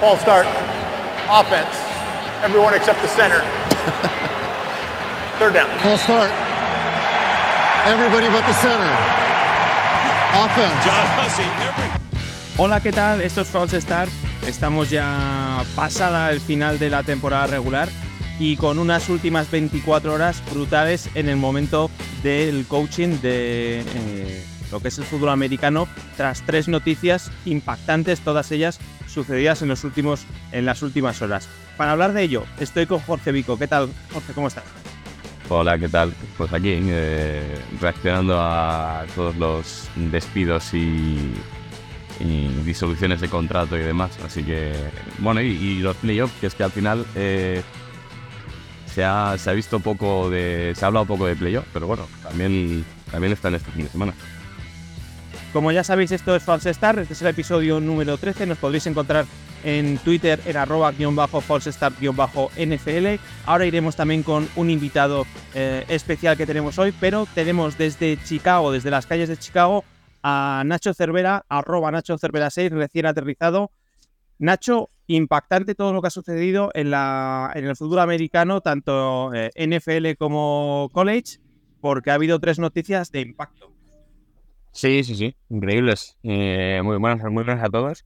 False start. Offense. Everyone except the center. Third down. False start. Everybody but the center. Offense. John Hussey, Hola, ¿qué tal? Esto es False Start. Estamos ya pasada el final de la temporada regular y con unas últimas 24 horas brutales en el momento del coaching de eh, lo que es el fútbol americano tras tres noticias impactantes, todas ellas sucedidas en, los últimos, en las últimas horas. Para hablar de ello, estoy con Jorge Vico. ¿Qué tal, Jorge? ¿Cómo estás? Hola, ¿qué tal? Pues aquí, eh, reaccionando a todos los despidos y, y disoluciones de contrato y demás. Así que, bueno, y, y los playoffs, que es que al final eh, se, ha, se ha visto poco de. Se ha hablado poco de playoffs, pero bueno, también, también está en este fin de semana. Como ya sabéis, esto es False Start, este es el episodio número 13, nos podréis encontrar en Twitter en arroba guion bajo false start guion bajo NFL. Ahora iremos también con un invitado eh, especial que tenemos hoy, pero tenemos desde Chicago, desde las calles de Chicago, a Nacho Cervera, arroba Nacho Cervera 6, recién aterrizado. Nacho, impactante todo lo que ha sucedido en el fútbol americano, tanto eh, NFL como college, porque ha habido tres noticias de impacto. Sí, sí, sí, increíbles. Eh, muy buenas, muy buenas a todos.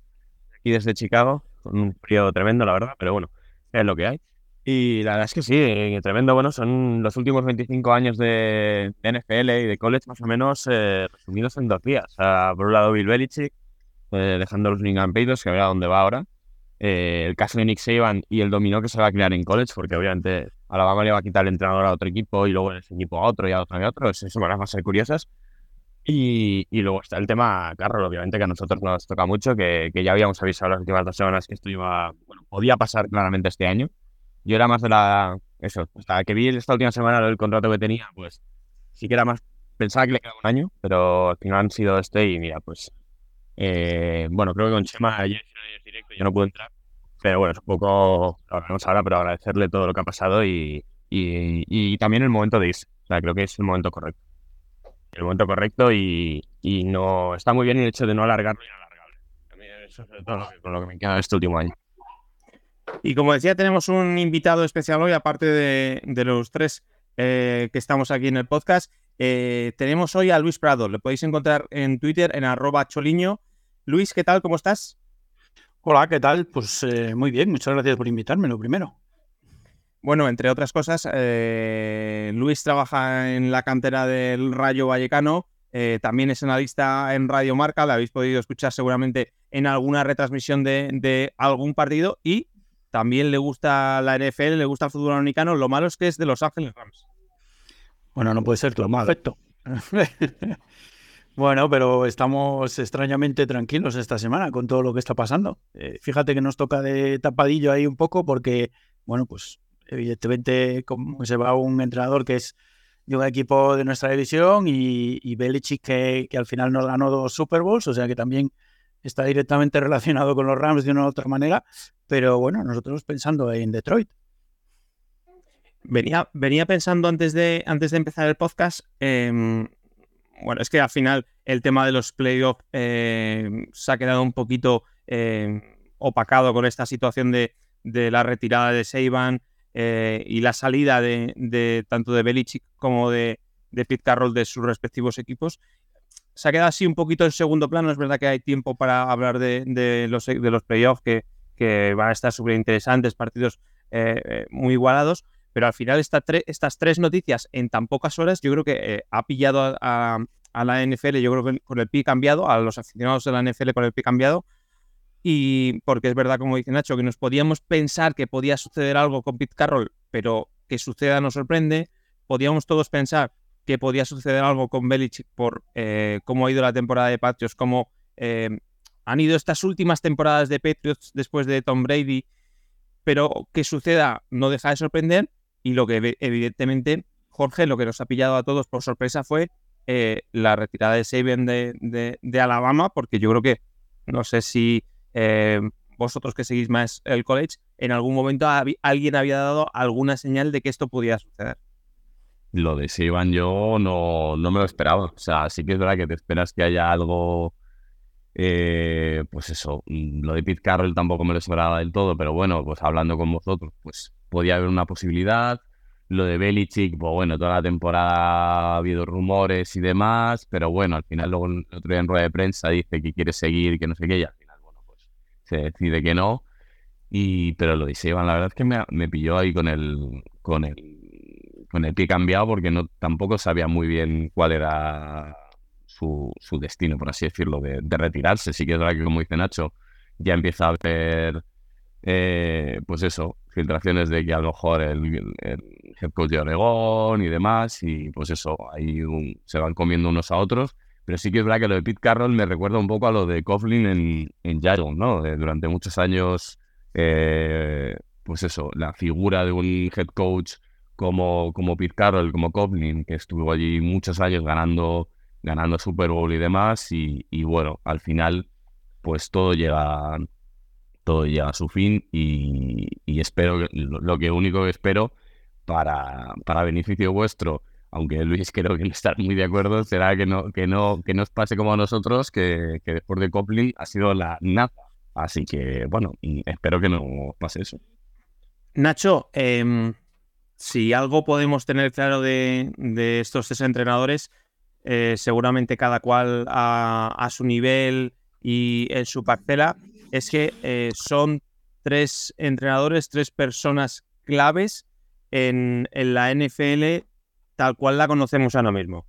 Aquí desde Chicago, con un frío tremendo, la verdad, pero bueno, es lo que hay. Y la verdad es que sí, eh, tremendo. Bueno, son los últimos 25 años de, NFL y de college, más o menos, eh, resumidos en dos días. O sea, por un lado, Bill Belichick, eh, dejando los New England Patriots, que verá dónde va ahora. Eh, el caso de Nick Saban y el dominó que se va a crear en college, porque obviamente Alabama le va a quitar el entrenador a otro equipo y luego ese equipo a otro y a otro y a otro. Semanas van a ser curiosas. Y, luego está el tema Carroll, obviamente, que a nosotros nos toca mucho, que, ya habíamos avisado las últimas dos semanas que esto iba, bueno, podía pasar claramente este año. Yo era más de la, eso, hasta que vi esta última semana el contrato que tenía, pues sí que era más, pensaba que le quedaba un año, pero al final han sido este y mira, pues, eh, bueno, creo que con Chema ayer directo, yo no pude entrar, pero bueno, es un poco, lo hablaremos ahora, pero agradecerle todo lo que ha pasado y, y, y también el momento de irse, o sea, creo que es el momento correcto el momento correcto y, y, no está muy bien el hecho de no alargarlo inalargable. Eso es todo lo que, con lo que me queda este último año. Y como decía, tenemos un invitado especial hoy, aparte de, de los tres eh, que estamos aquí en el podcast. Eh, tenemos hoy a Luis Prado. Le podéis encontrar en Twitter en arroba choliño. Luis, ¿qué tal? ¿Cómo estás? Hola, ¿qué tal? Pues eh, muy bien, muchas gracias por invitarme, lo primero. Bueno, entre otras cosas, eh, Luis trabaja en la cantera del Rayo Vallecano, eh, también es analista en Radio Marca, la habéis podido escuchar seguramente en alguna retransmisión de, de, algún partido y también le gusta la NFL, le gusta el fútbol americano, lo malo es que es de Los Ángeles Rams. Bueno, no puede ser lo malo. Perfecto. bueno, pero estamos extrañamente tranquilos esta semana con todo lo que está pasando. Eh, fíjate que nos toca de tapadillo ahí un poco porque, bueno, pues evidentemente como se va un entrenador que es de un equipo de nuestra división y, y Belichick que, al final nos ganó dos Super Bowls, o sea que también está directamente relacionado con los Rams de una u otra manera, pero bueno, nosotros pensando en Detroit. Venía, venía pensando antes de, antes de empezar el podcast, eh, bueno, es que al final el tema de los playoffs eh, se ha quedado un poquito eh, opacado con esta situación de, de la retirada de Seiban, eh, y la salida de, de, tanto de Belichick como de, de Pete Carroll de sus respectivos equipos. Se ha quedado así un poquito en segundo plano. Es verdad que hay tiempo para hablar de, de los, de los playoffs que, que van a estar súper interesantes, partidos eh, muy igualados. Pero al final esta tre estas tres noticias en tan pocas horas yo creo que eh, ha pillado a, a, a, la NFL, yo creo que con el pie cambiado, a los aficionados de la NFL con el pie cambiado, y porque es verdad, como dice Nacho, que nos podíamos pensar que podía suceder algo con Pete Carroll, pero que suceda nos sorprende. Podíamos todos pensar que podía suceder algo con Belichick por eh, cómo ha ido la temporada de Patriots, cómo eh, han ido estas últimas temporadas de Patriots después de Tom Brady, pero que suceda no deja de sorprender. Y lo que evidentemente, Jorge, lo que nos ha pillado a todos por sorpresa fue eh, la retirada de Saban de, de, de Alabama, porque yo creo que no sé si eh, vosotros que seguís más el college, en algún momento alguien había dado alguna señal de que esto podía suceder. Lo de Sivan yo no, no me lo esperaba. O sea, sí que es verdad que te esperas que haya algo Eh, pues eso, mm, lo de Pete Carroll tampoco me lo esperaba del todo, pero bueno, pues hablando con vosotros, pues podía haber una posibilidad. Lo de Belichick, pues bueno, toda la temporada ha habido rumores y demás, pero bueno, al final luego el otro día en rueda de prensa dice que quiere seguir, que no sé qué, y al final, bueno, pues se decide que no. Y, pero lo de Seban, la verdad es que me, me pilló ahí con el, con el con el pie cambiado porque no tampoco sabía muy bien cuál era su, su destino, por así decirlo, de, de, retirarse. Sí que es verdad que, como dice Nacho, ya empieza a haber, eh, pues eso, filtraciones de que a lo mejor el, el, head coach de Oregón y demás, y pues eso, ahí un, se van comiendo unos a otros. Pero sí que es verdad que lo de Pete Carroll me recuerda un poco a lo de Coughlin en, en ¿no? Eh, durante muchos años, eh, pues eso, la figura de un head coach como, como Pete Carroll, como Coughlin, que estuvo allí muchos años ganando, ganando Super Bowl y demás, y, bueno, al final, pues todo llega, todo llega a su fin y, espero, lo, lo, que único que espero para, para beneficio vuestro, aunque Luis creo que no está muy de acuerdo, será que no, que no, que no os pase como a nosotros, que, que después de Coughlin ha sido la nada. Así que, bueno, espero que no pase eso. Nacho, eh, si algo podemos tener claro de, de estos tres entrenadores, eh, seguramente cada cual a, a, su nivel y en su parcela, es que eh, son tres entrenadores, tres personas claves en, en, la NFL tal cual la conocemos ahora mismo.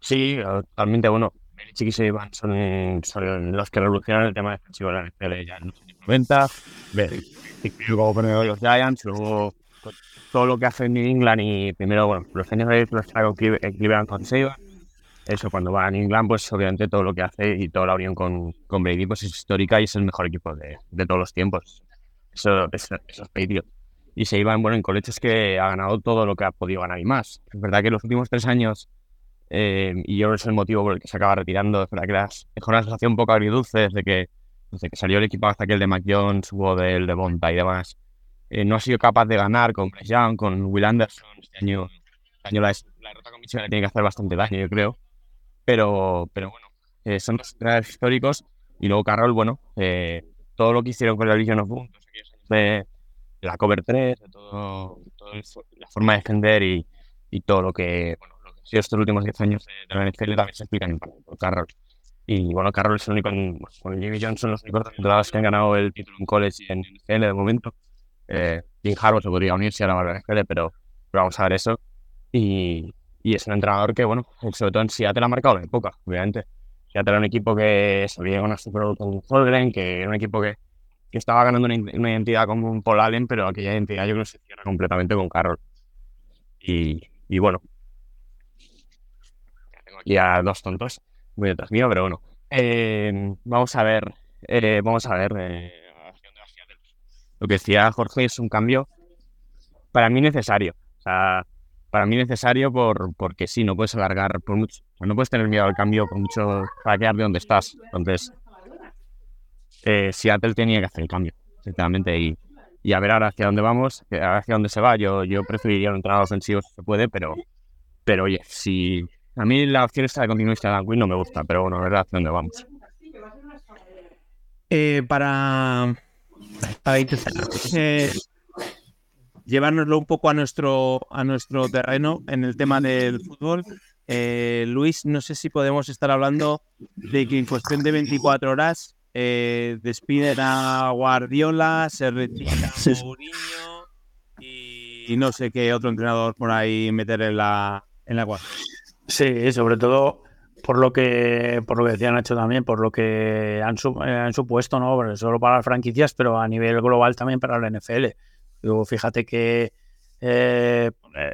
Sí, totalmente. Bueno, Belichick y Saban son, los que revolucionan el tema defensivo de la NFL ya en los años 90. Belichick luego con los Giants, luego todo lo que hace New England y primero, bueno, los años de los traigo Cleveland con Saban. Eso, cuando va a New England, pues obviamente todo lo que hace y toda la unión con, con Brady pues es histórica y es el mejor equipo de, de todos los tiempos. Eso, eso, eso es Patriots. Y se iban, bueno, en college es que ha ganado todo lo que ha podido ganar y más. Es verdad que los últimos tres años, eh, y yo que es el motivo por el que se acaba retirando, es verdad que las, dejó una sensación un poco agridulce desde que, desde que salió el equipo hasta aquel de Mac Jones, hubo del de Bonta y demás eh, no ha sido capaz de ganar con Bryce Young, con Will Anderson. Este año, este año la, la derrota con Michigan le tiene que hacer bastante daño, yo creo. Pero, pero bueno, eh, son dos entrenadores históricos. Y luego Carroll, bueno, eh, todo lo que hicieron con la Legion of Boom, de la Cover 3, de todo, todo el, la forma de defender y, y, todo lo que, bueno, lo que ha sido estos últimos 10 años de la NFL también se explican por Carroll. Y bueno, Carroll es el único, con Jimmy Johnson, los únicos temporadas que han ganado el título en college y en NFL de momento. Eh, Jim Harbaugh se podría unirse a la NFL, pero, pero vamos a ver eso. Y, y, es un entrenador que, bueno, sobre todo en Seattle ha marcado la época, obviamente. Seattle era un equipo que con Super Bowl con Holgren, que era un equipo que, que estaba ganando una, una, identidad con un Paul Allen, pero aquella identidad yo creo que se cierra completamente con Carroll. Y, y bueno, tengo aquí a dos tontos muy detrás mío, pero bueno. Eh, vamos a ver, eh, vamos a ver eh, lo que decía Jorge es un cambio para mí necesario. O sea, para mí necesario por, porque sí, no puedes alargar por mucho, no puedes tener miedo al cambio por mucho para quedar de donde estás. Entonces, eh, Seattle tenía que hacer el cambio, sinceramente, y, y a ver ahora hacia dónde vamos, hacia dónde se va. Yo, yo preferiría un entrenador ofensivo si se puede, pero, pero oye, si a mí la opción esta de continuista de Dan Quinn no me gusta, pero bueno, a ver hacia dónde vamos. Eh, para para intentar eh, llevárnoslo un poco a nuestro, a nuestro terreno en el tema del fútbol. Eh, Luis, no sé si podemos estar hablando de que en cuestión de 24 horas eh, despiden a Guardiola, se retira a Mourinho y, y, no sé qué otro entrenador por ahí meter en la, en la cuadra. Sí, sobre todo por lo que por lo que decía Nacho también, por lo que han, eh, han supuesto, ¿no? Solo para las franquicias, pero a nivel global también para la NFL. Luego, fíjate que eh,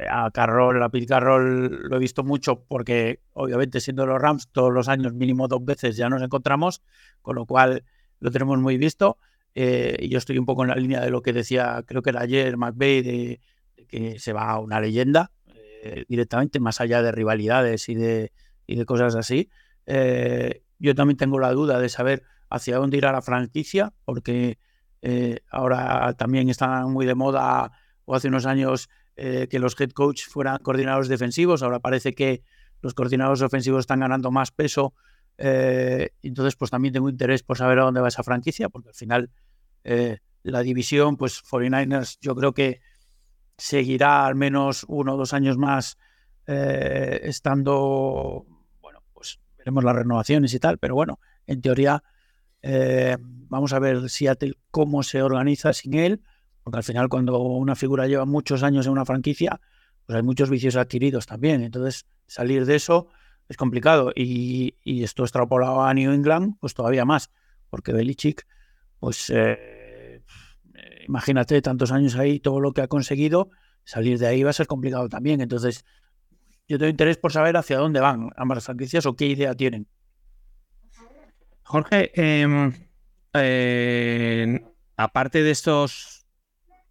a Carroll, a Pete Carroll lo he visto mucho porque obviamente siendo los Rams todos los años mínimo dos veces ya nos encontramos, con lo cual lo tenemos muy visto. Eh, y yo estoy un poco en la línea de lo que decía, creo que era ayer McVeigh, de, de que se va a una leyenda eh, directamente, más allá de rivalidades y de, y de cosas así. Eh, yo también tengo la duda de saber hacia dónde irá la franquicia, porque eh, ahora también está muy de moda, o hace unos años, eh, que los head coach fueran coordinadores defensivos. Ahora parece que los coordinadores ofensivos están ganando más peso Eh, entonces, pues también tengo interés por saber a dónde va esa franquicia, porque al final eh, la división, pues 49ers, yo creo que seguirá al menos uno o dos años más estando, bueno, pues veremos las renovaciones y tal, pero bueno, en teoría vamos a ver Seattle cómo se organiza sin él, porque al final cuando una figura lleva muchos años en una franquicia, pues hay muchos vicios adquiridos también, entonces salir de eso es complicado. Y, esto extrapolado a New England, pues todavía más, porque Belichick, pues eh, imagínate tantos años ahí, todo lo que ha conseguido, salir de ahí va a ser complicado también. Entonces, yo tengo interés por saber hacia dónde van ambas franquicias o qué idea tienen. Jorge, em, eh, aparte de estos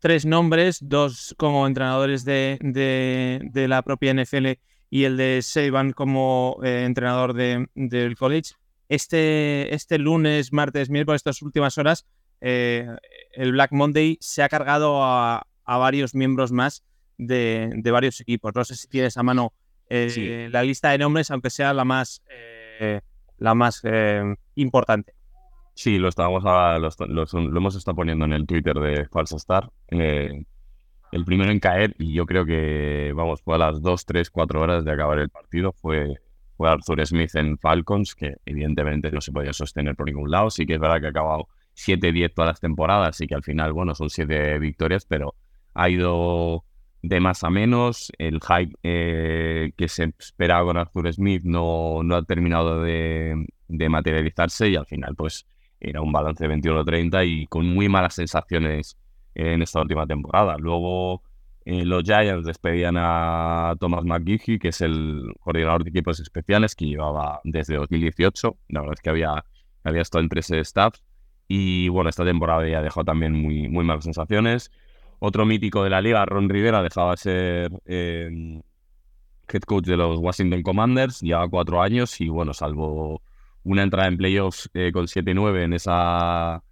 tres nombres, dos como entrenadores de, de la propia NFL y el de Seiban como eh, entrenador de, del college. Este, este lunes, martes, miércoles, estas últimas horas, eh, el Black Monday se ha cargado a, varios miembros más de, varios equipos. No sé si tienes a mano eh, la lista de nombres, aunque sea la más, la más importante. Sí, lo, estamos lo, hemos estado poniendo en el Twitter de Falsa Star el primero en caer, y yo creo que, vamos, fue a las 2, 3, 4 horas de acabar el partido, fue, fue Arthur Smith en Falcons, que evidentemente no se podía sostener por ningún lado. Sí que es verdad que ha acabado 7-10 todas las temporadas y que al final, bueno, son 7 victorias, pero ha ido de más a menos. El hype eh, que se esperaba con Arthur Smith no, no ha terminado de, de materializarse y al final, pues, era un balance de 21-30 y con muy malas sensaciones en esta última temporada. Luego eh, los Giants despedían a Thomas McGeehee, que es el coordinador de equipos especiales que llevaba desde 2018. La verdad es que había, había estado en tres staffs. Y bueno, esta temporada ya dejó también muy, muy malas sensaciones. Otro mítico de la liga, Ron Rivera, dejaba de ser em, head coach de los Washington Commanders. Lleva cuatro años y bueno, salvo una entrada en playoffs eh, con 7-9 en esa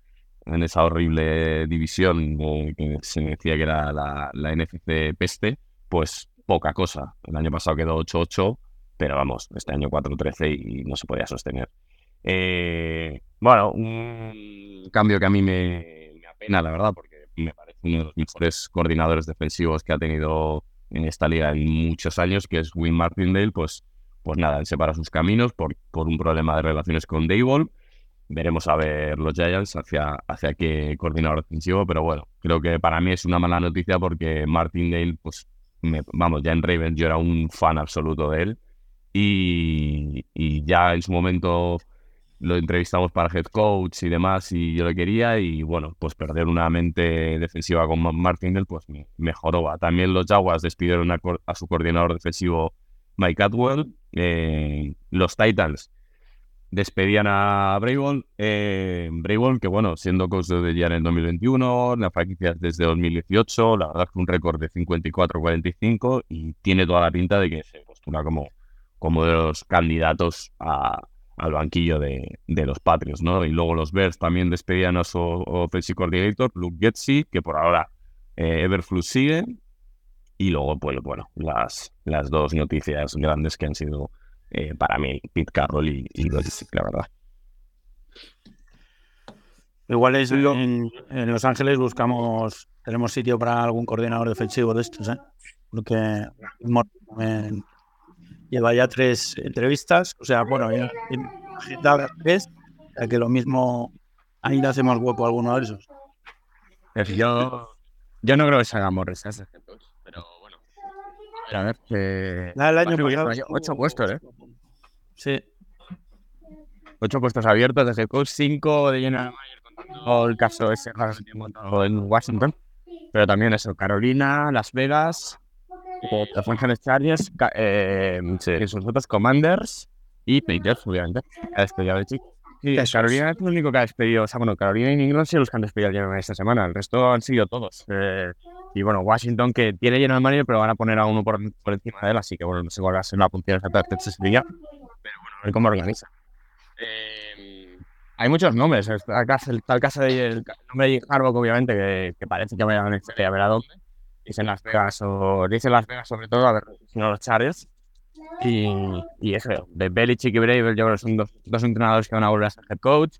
en esa horrible división que se decía que era la, la NFC peste, pues poca cosa. El año pasado quedó 8-8, pero vamos, este año 4-13 y no se podía sostener. Eh, bueno, un cambio que a mí me, me, apena, la verdad, porque me parece uno de los mejores coordinadores defensivos que ha tenido en esta liga en muchos años, que es Win Martindale, pues, pues nada, él separa sus caminos por, por un problema de relaciones con Dayball veremos a ver los Giants hacia, hacia qué coordinador defensivo, pero bueno, creo que para mí es una mala noticia porque Martindale, pues, vamos, ya en Ravens yo era un fan absoluto de él y, ya en su momento lo entrevistamos para head coach y demás y yo lo quería y bueno, pues perder una mente defensiva con Martindale pues mejoró. También los Jaguars despidieron a, su coordinador defensivo Mike Atwell. Eh, los Titans despedían a Brayball. Eh, que bueno, siendo coach de ya en el 2021, la franquicia desde 2018, la verdad es que un récord de 54-45 y tiene toda la pinta de que se postula como, como de los candidatos al banquillo de, los Patriots, ¿no? Y luego los Bears también despedían a su offensive coordinator, Luke Getzi, que por ahora eh, Everflux sigue. Y luego, pues, bueno, las, las dos noticias grandes que han sido eh, para mí, Pete Carroll y, y la verdad. Igual es en, Los Ángeles buscamos, tenemos sitio para algún coordinador defensivo de estos, ¿eh? Porque lleva ya tres entrevistas, o sea, bueno, ya tres, ya que lo mismo ahí le hacemos hueco a alguno de esos. Yo, yo no creo que se pero bueno. A ver, que... el año ocho puestos, ¿eh? Sí. Ocho puestos abiertos de coach, cinco de Mayer contando el caso ese en Washington. Pero también eso, Carolina, Las Vegas, Los Ángeles Chargers, eh, sus otros Commanders y Patriots, obviamente. De chico. Sí, Carolina es el único que ha despedido. O sea, bueno, Carolina y New sí los que han despedido a General esta semana. El resto han sido todos. Eh, y bueno, Washington que tiene General Manager, pero van a poner a uno por, por encima de él. Así que bueno, no sé cuál va a ser la función exacta de este día pero bueno, a ver cómo organiza. Eh, hay muchos nombres. Está el, caso del nombre de Harbaugh, obviamente, que, parece que vayan a ver a dónde. Dicen Las Vegas o dice Las Vegas sobre todo, a ver si no los Chargers. Y, y eso, de Belichick y Bravel, yo creo que son dos, dos entrenadores que van a volver a ser head coach.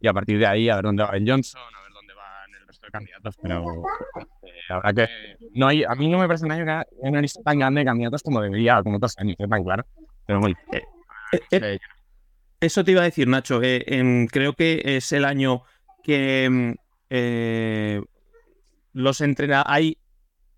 Y a partir de ahí, a ver dónde va Ben Johnson, a ver dónde van el resto de candidatos. Pero eh, la verdad que no hay, a mí no me parece un año que haya una lista tan grande de candidatos como debería, como otros años, es tan claro. Pero muy. Eh, eh, eso te iba a decir, Nacho. Em, creo que es el año que em, eh, los entrena hay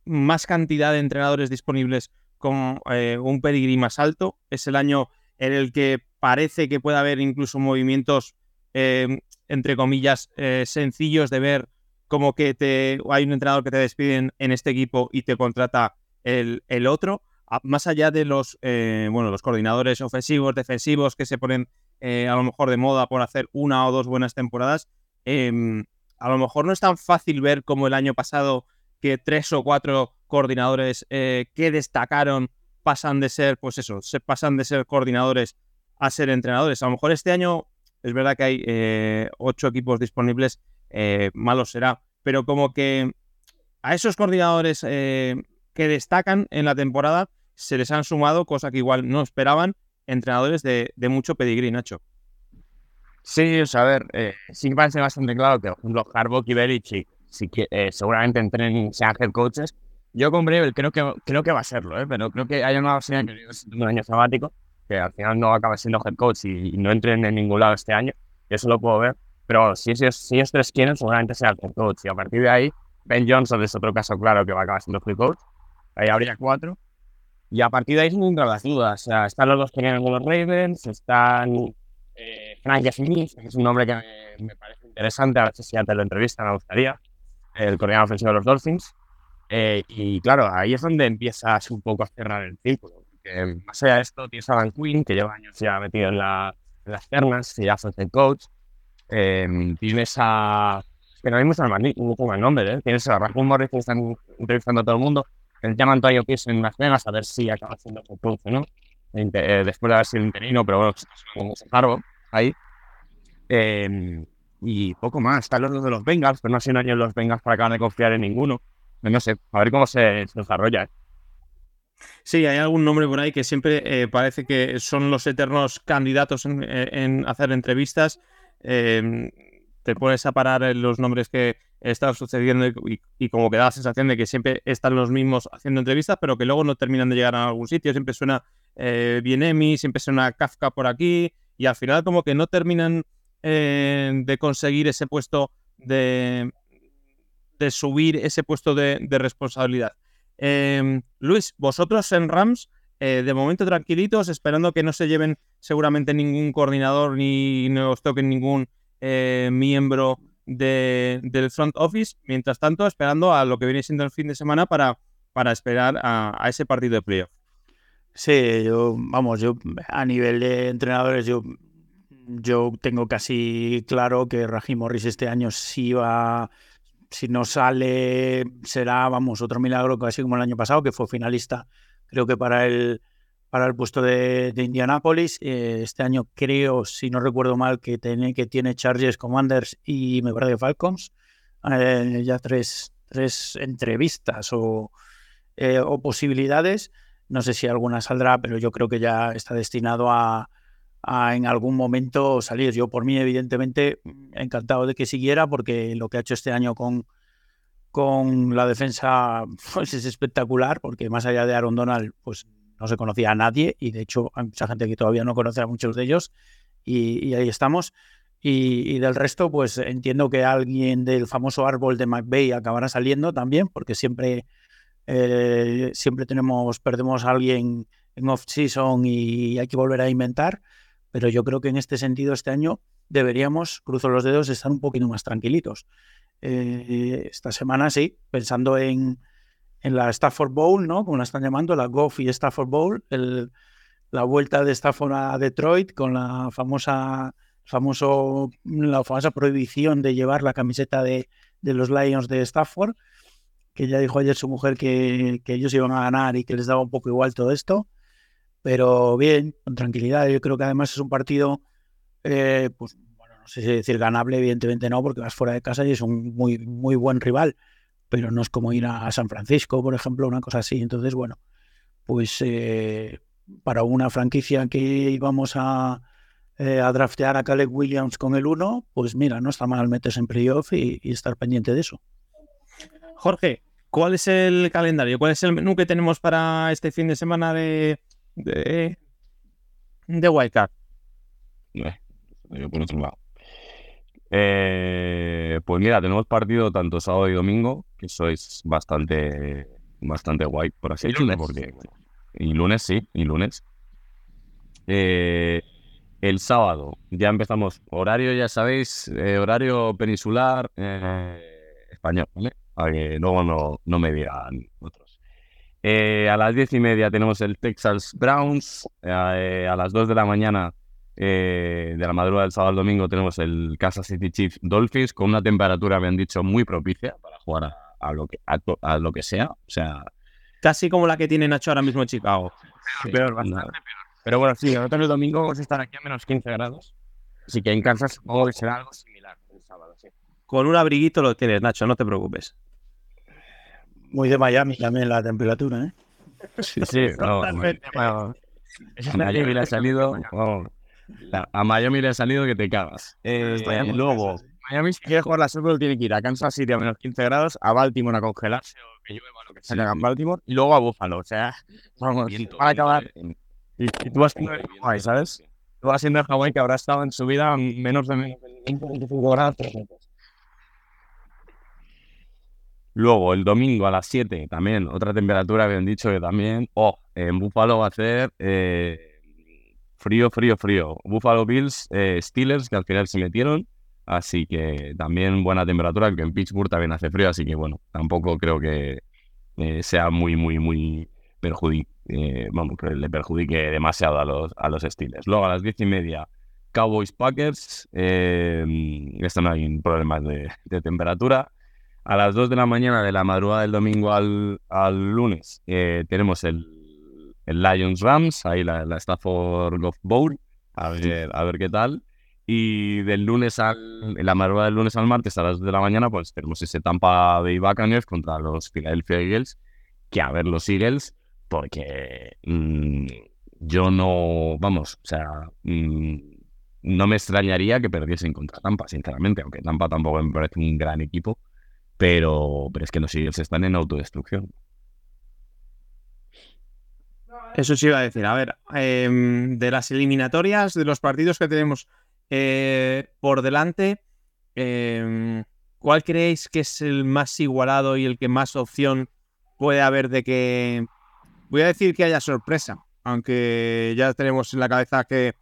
más cantidad de entrenadores disponibles con eh, un pedigrí más alto. Es el año en el que parece que puede haber incluso movimientos, em, entre comillas, eh, sencillos de ver como que te, hay un entrenador que te despiden en este equipo y te contrata el, el otro. Más allá de los, bueno, los coordinadores ofensivos, defensivos que se ponen a lo mejor de moda por hacer una o dos buenas temporadas, em, a lo mejor no es tan fácil ver como el año pasado que tres o cuatro coordinadores eh, que destacaron pasan de ser, pues eso, se pasan de ser coordinadores a ser entrenadores. A lo mejor este año es verdad que hay eh, ocho equipos disponibles, eh, malo será, pero como que a esos coordinadores que destacan en la temporada se les han sumado, cosa que igual no esperaban, entrenadores de, de mucho pedigrí, Nacho. Sí, o sea, a ver, eh, sí que parece bastante claro que, por ejemplo, Harbaugh y Belichick sí que, eh, seguramente entren, sean head coaches. Yo con Brevel creo que, creo que va a serlo, ¿eh? pero creo que hay una opción que un año sabático, que al final no acaba siendo head coach y, no entren en ningún lado este año. Eso lo puedo ver. Pero si, si, si ellos tres quieren, seguramente sea head coach. Y a partir de ahí, Ben Johnson es otro caso claro que va a acabar siendo head coach. Ahí habría cuatro. Y a partir de ahí sin las dudas. O sea, están los dos que vienen con los Ravens, están eh, Frank Smith, que es un nombre que me, parece interesante, a ver si ya te lo entrevista, me gustaría, el coordinador ofensivo de los Dolphins. Eh, y claro, ahí es donde empiezas un poco a cerrar el círculo. Porque más allá de esto, tienes a Dan Quinn, que lleva años ya metido en, la, en las ternas, que ya fue el coach. Eh, tienes a. Que no hay mucho más, más nombre, ¿eh? Tienes a Rafael Morris, que están entrevistando a todo el mundo. El llama Antonio Pierce en Las Vegas, a ver si acaba siendo coach, ¿no? Eh, después de haber sido interino, pero bueno, como cargo ahí. Em, y poco más. Están los de los Bengals, pero no ha sido un año los Bengals para acabar de confiar en ninguno. No sé, a ver cómo se, desarrolla. ¿eh? Sí, hay algún nombre por ahí que siempre eh, parece que son los eternos candidatos en, hacer entrevistas. Em, te pones a parar los nombres que están sucediendo y, como que da la sensación de que siempre están los mismos haciendo entrevistas, pero que luego no terminan de llegar a algún sitio. Siempre suena eh, Bienemi, siempre suena Kafka por aquí, y al final como que no terminan eh, de conseguir ese puesto de, de subir ese puesto de, responsabilidad. Em, Luis, vosotros en Rams, eh, de momento tranquilitos, esperando que no se lleven seguramente ningún coordinador ni no os toquen ningún eh, miembro del front office, mientras tanto esperando a lo que viene siendo el fin de semana para, para esperar a, a ese partido de playoff. Sí, yo, vamos, yo a nivel de entrenadores, yo, yo tengo casi claro que Rajim Morris este año sí va, si no sale, será, vamos, otro milagro casi como el año pasado, que fue finalista, creo que para el, para el puesto de, de Indianapolis. Eh, este año creo, si no recuerdo mal, que tiene, que tiene Chargers, Commanders y me parece Falcons. Eh, ya tres, tres entrevistas o, eh, o posibilidades. No sé si alguna saldrá, pero yo creo que ya está destinado a, en algún momento salir. Yo por mí, evidentemente, encantado de que siguiera, porque lo que ha hecho este año con, con la defensa pues, es espectacular, porque más allá de Aaron Donald, pues no se conocía a nadie, y de hecho hay mucha gente que todavía no conoce a muchos de ellos, y, ahí estamos. Y, del resto, pues entiendo que alguien del famoso árbol de McVeigh acabará saliendo también, porque siempre eh, siempre tenemos, perdemos a alguien en off-season y hay que volver a inventar, pero yo creo que en este sentido este año deberíamos, cruzo los dedos, estar un poquito más tranquilitos. Eh, esta semana sí, pensando en, en, la Stafford Bowl, ¿no? Como la están llamando, la Goff y Stafford Bowl, la vuelta de Stafford a Detroit con la famosa, famoso, la famosa prohibición de llevar la camiseta de, de los Lions de Stafford que ya dijo ayer su mujer que, ellos iban a ganar y que les daba un poco igual todo esto. Pero bien, con tranquilidad. Yo creo que además es un partido, eh, pues, bueno, no sé si decir ganable, evidentemente no, porque vas fuera de casa y es un muy, muy buen rival. Pero no es como ir a San Francisco, por ejemplo, una cosa así. Entonces, bueno, pues, eh, para una franquicia que íbamos a, eh, a draftear a Caleb Williams con el 1, pues mira, no está mal meterse en playoff y, y estar pendiente de eso. Jorge, ¿cuál es el calendario? ¿Cuál es el menú que tenemos para este fin de semana de, de, de Wildcard? Eh, yo por otro lado. Eh, pues mira, tenemos partido tanto sábado y domingo, que sois bastante, bastante guay, por así decirlo. Porque, y lunes, sí, y lunes. Eh, el sábado ya empezamos. Horario, ya sabéis, eh, horario peninsular eh, español, ¿vale? Para que luego no, no me digan otros. Eh, a las diez y media tenemos el Texas Browns. eh, a las 2 de la mañana eh, de la madrugada del sábado al domingo tenemos el Kansas City Chiefs Dolphins con una temperatura, me han dicho, muy propicia para jugar a, a lo, que, a, to- a lo que sea. O sea, Casi como la que tiene Nacho ahora mismo en Chicago. peor, bastante peor. Pero bueno, sí, nosotros el domingo vamos a estar aquí a menos 15 grados. Así que en Kansas supongo que será algo similar el sábado, sí. Con un abriguito lo tienes, Nacho, no te preocupes. Muy de Miami también la temperatura, ¿eh? Sí, sí, no, bueno, a Miami le ha salido, a Miami le ha salido que te cagas. Eh, luego, Miami si quiere jugar la Super Bowl tiene que ir a Kansas City a menos 15 grados, a Baltimore a congelarse o que llueva lo que sea en Baltimore y luego a Buffalo, o sea, vamos, Viento, van a viento, acabar. Y, y tú vas siendo de Hawái, ¿sabes? Tú vas siendo de Hawái que habrá estado en su vida menos de menos de 20, 25 grados. Luego, el domingo a las 7, también, otra temperatura, habían dicho que también, oh, en Buffalo va a ser eh, frío, frío, frío. Buffalo Bills, eh, Steelers, que al final se metieron, así que también buena temperatura, que en Pittsburgh también hace frío, así que bueno, tampoco creo que eh, sea muy, muy, muy vamos, que le perjudique demasiado a los, a los Steelers. Luego a las 10 y media, Cowboys Packers, esto no hay problemas de, de temperatura. A las 2 de la mañana de la madrugada del domingo al, al lunes eh, tenemos el, el Lions Rams, ahí la, la Stafford Golf Bowl, a ver, a ver qué tal. Y del lunes al, la madrugada del lunes al martes a las 2 de la mañana, pues tenemos ese Tampa Bay Buccaneers contra los Philadelphia Eagles, que a ver los Eagles, porque mm, yo no, vamos, o sea, mm, no me extrañaría que perdiesen contra Tampa, sinceramente, aunque Tampa tampoco me parece un gran equipo, pero, pero es que los Eagles están en autodestrucción. Eso sí iba a decir. A ver, em, de las eliminatorias, de los partidos que tenemos eh, por delante, em, ¿cuál creéis que es el más igualado y el que más opción puede haber de que... Voy a decir que haya sorpresa, aunque ya tenemos en la cabeza que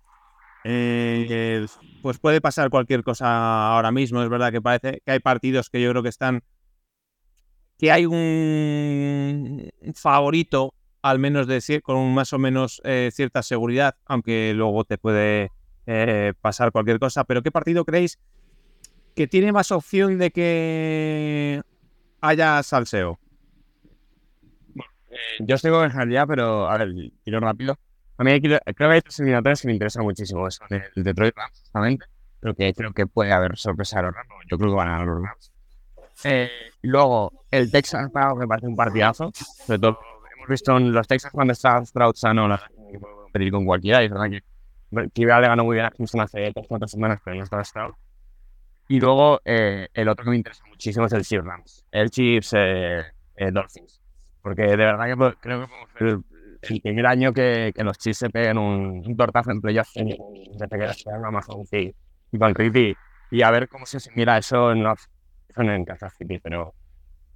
eh, pues puede pasar cualquier cosa ahora mismo. Es verdad que parece que hay partidos que yo creo que están... que hay un favorito al menos de con más o menos eh, cierta seguridad, aunque luego te puede eh, pasar cualquier cosa. Pero ¿qué partido creéis que tiene más opción de que haya salseo? Yo estoy con el ya, pero a ver, tiro rápido. A mí creo, creo que hay tres eliminatorias que me interesan muchísimo. Son el Detroit Rams, justamente. Pero que creo que puede haber sorpresa de los Rams. Yo creo que van a ganar los Rams. Eh, luego, el Texas Browns me parece un partidazo. Sobre todo, hemos visto en los Texas cuando está Stroud sano, la que puede competir con cualquiera. Y es verdad que Kibera le ganó muy bien a Houston hace tres cuatro semanas, pero no estaba Stroud. Y luego, eh, el otro que me interesa muchísimo es el Chiefs Rams. El Chiefs eh, eh, Dolphins. Porque de verdad que creo que podemos ser el, primer año que, que los Chiefs se peguen un, un tortazo en playoffs desde que se Amazon y, y con Creepy. Y a ver cómo se asimila eso en, los, en, Kansas City. Pero,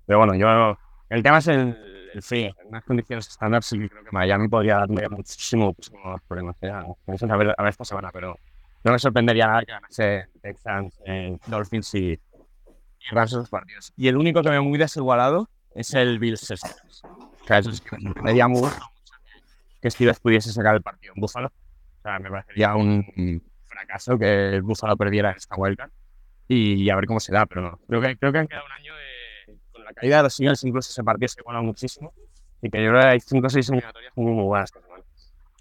pero bueno, yo el tema es el, el frío. En unas condiciones estándar sí creo que Miami podría darme muchísimo, muchísimo más problemas. Ya, vamos a ver, a ver esta semana, pero no me sorprendería nada que ganase Texans, eh, Dolphins y, y Rams esos partidos. Y el único que veo muy desigualado es el Bills Steelers. O sea, eso es que me muy que Steelers pudiese sacar el partido en Buffalo. O sea, me parecería un fracaso que el Buffalo perdiera en esta vuelta y a ver cómo se da, pero no. Creo que, creo que han quedado un año de, con la caída de los Eagles, incluso ese partido se iguala muchísimo y que yo creo que hay 5 o 6 eliminatorias muy, muy buenas esta semana.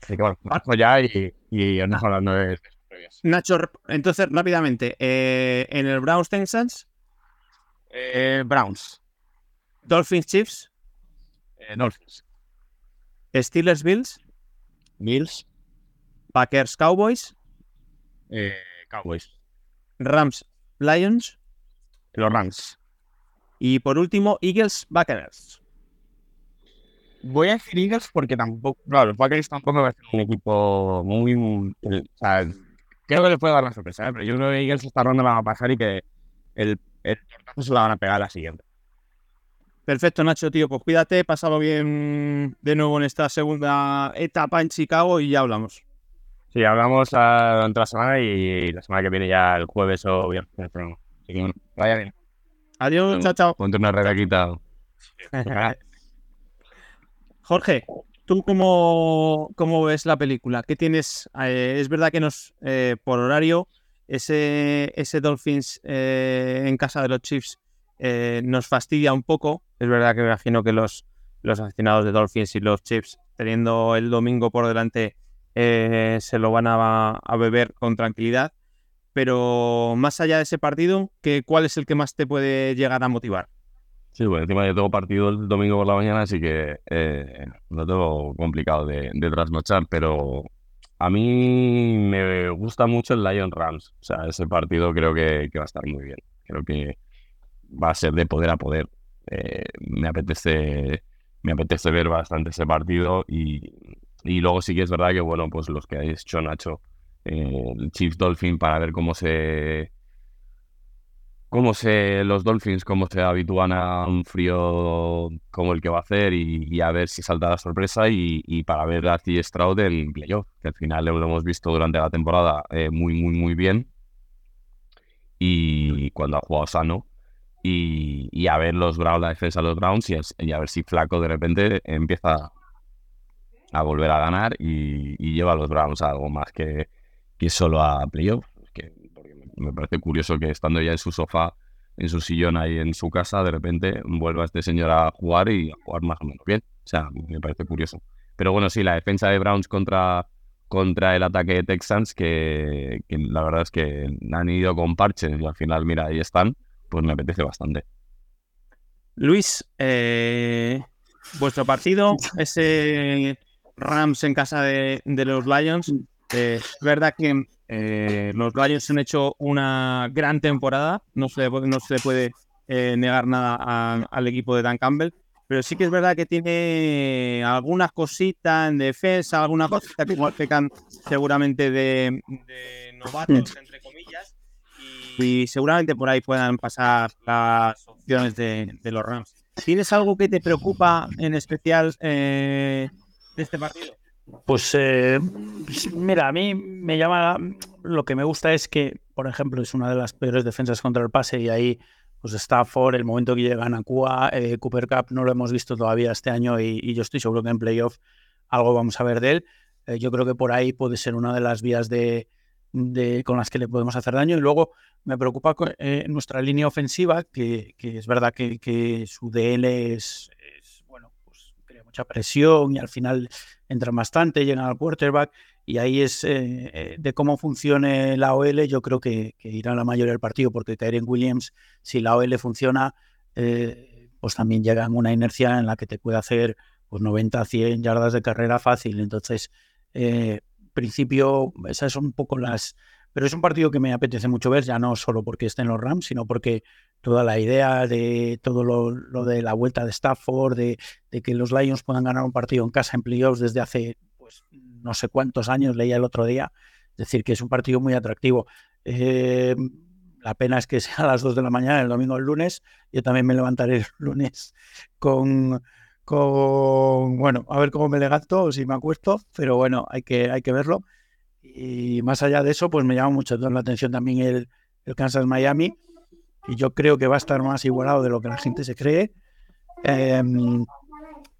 Así que bueno, bajo ya y, y andamos hablando de, de previas. Nacho, entonces rápidamente, eh, en el Browns Texans, Eh, Browns, Dolphins Chiefs, eh, Dolphins, Steelers Bills, Bills, Packers Cowboys, eh, Cowboys, Rams Lions los Rams. y por último Eagles Buccaneers. Voy a decir Eagles porque tampoco, claro, los Packers tampoco va a ser un equipo muy, muy- o sea, creo que les puede dar la sorpresa, ¿eh? pero yo creo que Eagles esta ronda la va a pasar y que el, el tortazo se la van a pegar a la siguiente. Perfecto, Nacho, tío. Pues cuídate, pásalo bien de nuevo en esta segunda etapa en Chicago y ya hablamos. Sí, hablamos ah, durante la semana y la semana que viene ya el jueves o viernes. Así que bueno, vaya bien. Adiós, chao, chao. Ponte una redaquita. Jorge, ¿tú cómo, cómo ves la película? ¿Qué tienes? Eh, es verdad que nos, eh, por horario, ese, ese Dolphins eh, en casa de los Chiefs eh, nos fastidia un poco. Es verdad que me imagino que los, los aficionados de Dolphins y los Chiefs, teniendo el domingo por delante, eh, se lo van a, a beber con tranquilidad. Pero más allá de ese partido, ¿qué, ¿cuál es el que más te puede llegar a motivar? Sí, bueno, encima yo tengo partido el domingo por la mañana, así que eh, lo tengo complicado de, de trasnochar, pero a mí me gusta mucho el Lion Rams. O sea, ese partido creo que va a estar muy bien. Creo que va a ser de poder a poder. Eh, me apetece, me apetece ver bastante ese partido y, y luego sí que es verdad que, bueno, pues los que habéis hecho, Nacho, eh, Chiefs Dolphin para ver cómo se cómo se los Dolphins cómo se habitúan a un frío como el que va a hacer y, y a ver si salta la sorpresa y, y para ver a C. Stroud en playoff, que al final lo hemos visto durante la temporada eh, muy, muy, muy bien y cuando ha jugado sano y, a ver los Browns, la defensa de los Browns y, a ver si Flaco de repente empieza a volver a ganar y, lleva a los Browns a algo más que, que solo a playoff. Que, porque me parece curioso que estando ya en su sofá, en su sillón ahí en su casa, de repente vuelva este señor a jugar y a jugar más o menos bien. O sea, me parece curioso. Pero bueno, sí, la defensa de Browns contra, contra el ataque de Texans, que, que la verdad es que han ido con parches y al final, mira, ahí están, pues me apetece bastante. Luis, eh, vuestro partido, ese Rams en casa de, de los Lions. eh, es verdad que eh, los Lions han hecho una gran temporada, no se le, puede- no se le puede eh, negar nada a- al equipo de Dan Campbell, pero sí que es verdad que tiene algunas cositas en defensa, alguna cosita que igual pecan seguramente de, de novatos, entre comillas, y, seguramente por ahí puedan pasar las opciones de, de los Rams. ¿Tienes algo que te preocupa en especial eh, de este partido? Pues eh, mira, a mí me llama. Lo que me gusta es que, por ejemplo, es una de las peores defensas contra el pase y ahí, pues Stafford, el momento que llegan a Cuba, eh, Cooper Cup no lo hemos visto todavía este año y, y yo estoy seguro que en playoff algo vamos a ver de él. Eh, yo creo que por ahí puede ser una de las vías de, de- con las que le podemos hacer daño. Y luego me preocupa eh, nuestra línea ofensiva, que, es verdad que, su DL es, bueno, pues crea mucha presión y al final entran bastante, llegan al quarterback y ahí es eh, eh, de cómo funcione la OL, yo creo que, que irá la mayoría del partido, porque Tyrion Williams, si la OL funciona, pues también llega en una inercia en la que te puede hacer pues 90, 100 yardas de carrera fácil. Entonces, eh, principio, esas son un poco las... Pero es un partido que me apetece mucho ver, ya no solo porque estén los Rams, sino porque toda la idea de todo lo, de la vuelta de Stafford, de, de que los Lions puedan ganar un partido en casa en playoffs desde hace pues no sé cuántos años, leía el otro día. Es decir, que es un partido muy atractivo. Eh, la pena es que sea a las 2 de la mañana, el domingo o el lunes. Yo también me levantaré el lunes con, con bueno, a ver cómo me levanto o si me acuesto, pero bueno, hay que, hay que verlo. Y más allá de eso, pues me llama mucho la atención también el, el Kansas Miami. Y yo creo que va a estar más igualado de lo que la gente se cree. Eh,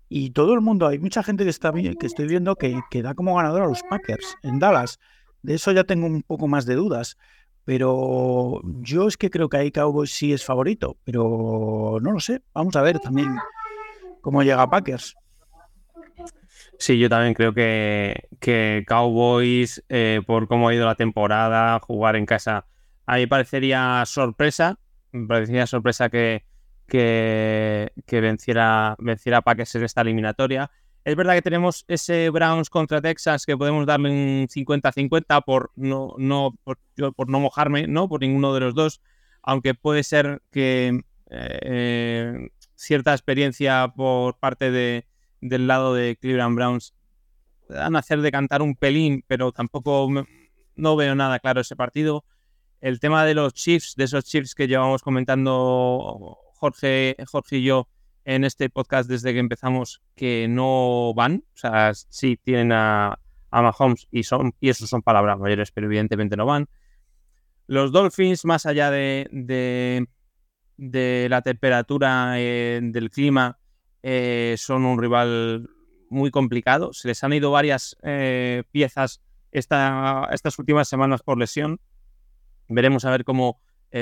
y todo el mundo, hay mucha gente que está que estoy viendo que, que da como ganador a los Packers en Dallas. De eso ya tengo un poco más de dudas. Pero yo es que creo que ahí Cowboys sí es favorito. Pero no lo sé. Vamos a ver también cómo llega Packers. Sí, yo también creo que, que Cowboys, eh, por cómo ha ido la temporada, jugar en casa, ahí parecería sorpresa. Me parecería sorpresa que, que, venciera, venciera a Packers en esta eliminatoria. Es verdad que tenemos ese Browns contra Texas que podemos darle un 50-50 por no, no, por, por, no mojarme, ¿no? Por ninguno de los dos. Aunque puede ser que eh, cierta experiencia por parte de, del lado de Cleveland Browns a hacer decantar un pelín, pero tampoco no veo nada claro ese partido. El tema de los Chiefs, de esos Chiefs que llevamos comentando Jorge, Jorge y yo, en este podcast desde que empezamos que no van. O sea, sí tienen a, Mahomes y, son, y eso son palabras mayores, pero evidentemente no van. Los Dolphins, más allá de, la temperatura eh, del clima, eh, son un rival muy complicado. Se les han ido varias eh, piezas esta, estas últimas semanas por lesión. Veremos a ver cómo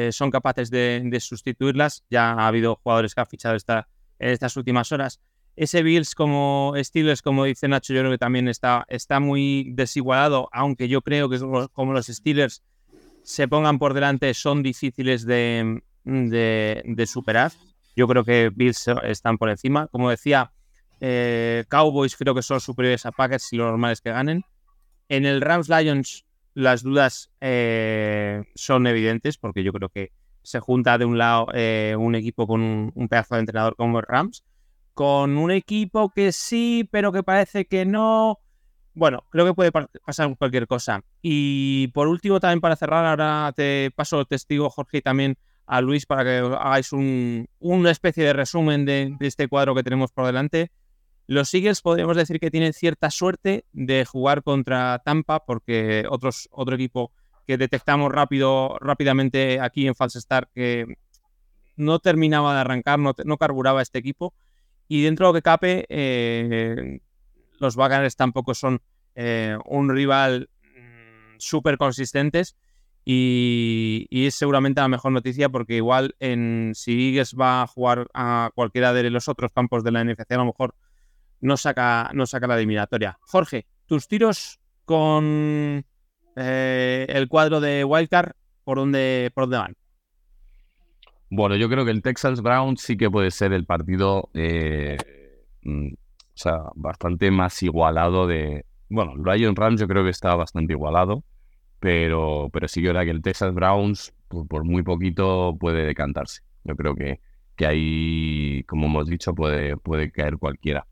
son capaces de, de, sustituirlas. Ya ha habido jugadores que han fichado en estas últimas horas. Ese Bills como Steelers, como dice Nacho, yo creo que también está, está muy desigualado, aunque yo creo que como los Steelers se pongan por delante son difíciles de, de, superar. Yo creo que Bills están por encima. Como decía, eh, Cowboys creo que son superiores a Packers y lo normal es que ganen. En el Rams Lions las dudas eh, son evidentes porque yo creo que se junta de un lado eh, un equipo con un, pedazo de entrenador como el Rams, con un equipo que sí, pero que parece que no. Bueno, creo que puede pasar cualquier cosa. Y por último, también para cerrar, ahora te paso testigo, Jorge, también a Luis para que hagáis un, una especie de resumen de, este cuadro que tenemos por delante. Los Eagles podríamos decir que tienen cierta suerte de jugar contra Tampa porque otros, otro equipo que detectamos rápido, rápidamente aquí en False Start que no terminaba de arrancar, no, no carburaba este equipo. Y dentro de que cape, eh, los Buccaneers tampoco son eh, un rival mm, súper consistentes. Y, es seguramente la mejor noticia porque igual en, si Eagles va a jugar a cualquiera de los otros campos de la NFC, a lo mejor no saca, no saca la eliminatoria. Jorge, tus tiros con eh, el cuadro de Wildcard, ¿por dónde, ¿por dónde van? Bueno, yo creo que el Texas Brown sí que puede ser el partido eh, mm, o sea, bastante más igualado de... Bueno, el Lion Rams yo creo que está bastante igualado, pero, pero sí que era que el Texas Browns por, muy poquito puede decantarse. Yo creo que, que ahí, como hemos dicho, puede, puede caer cualquiera.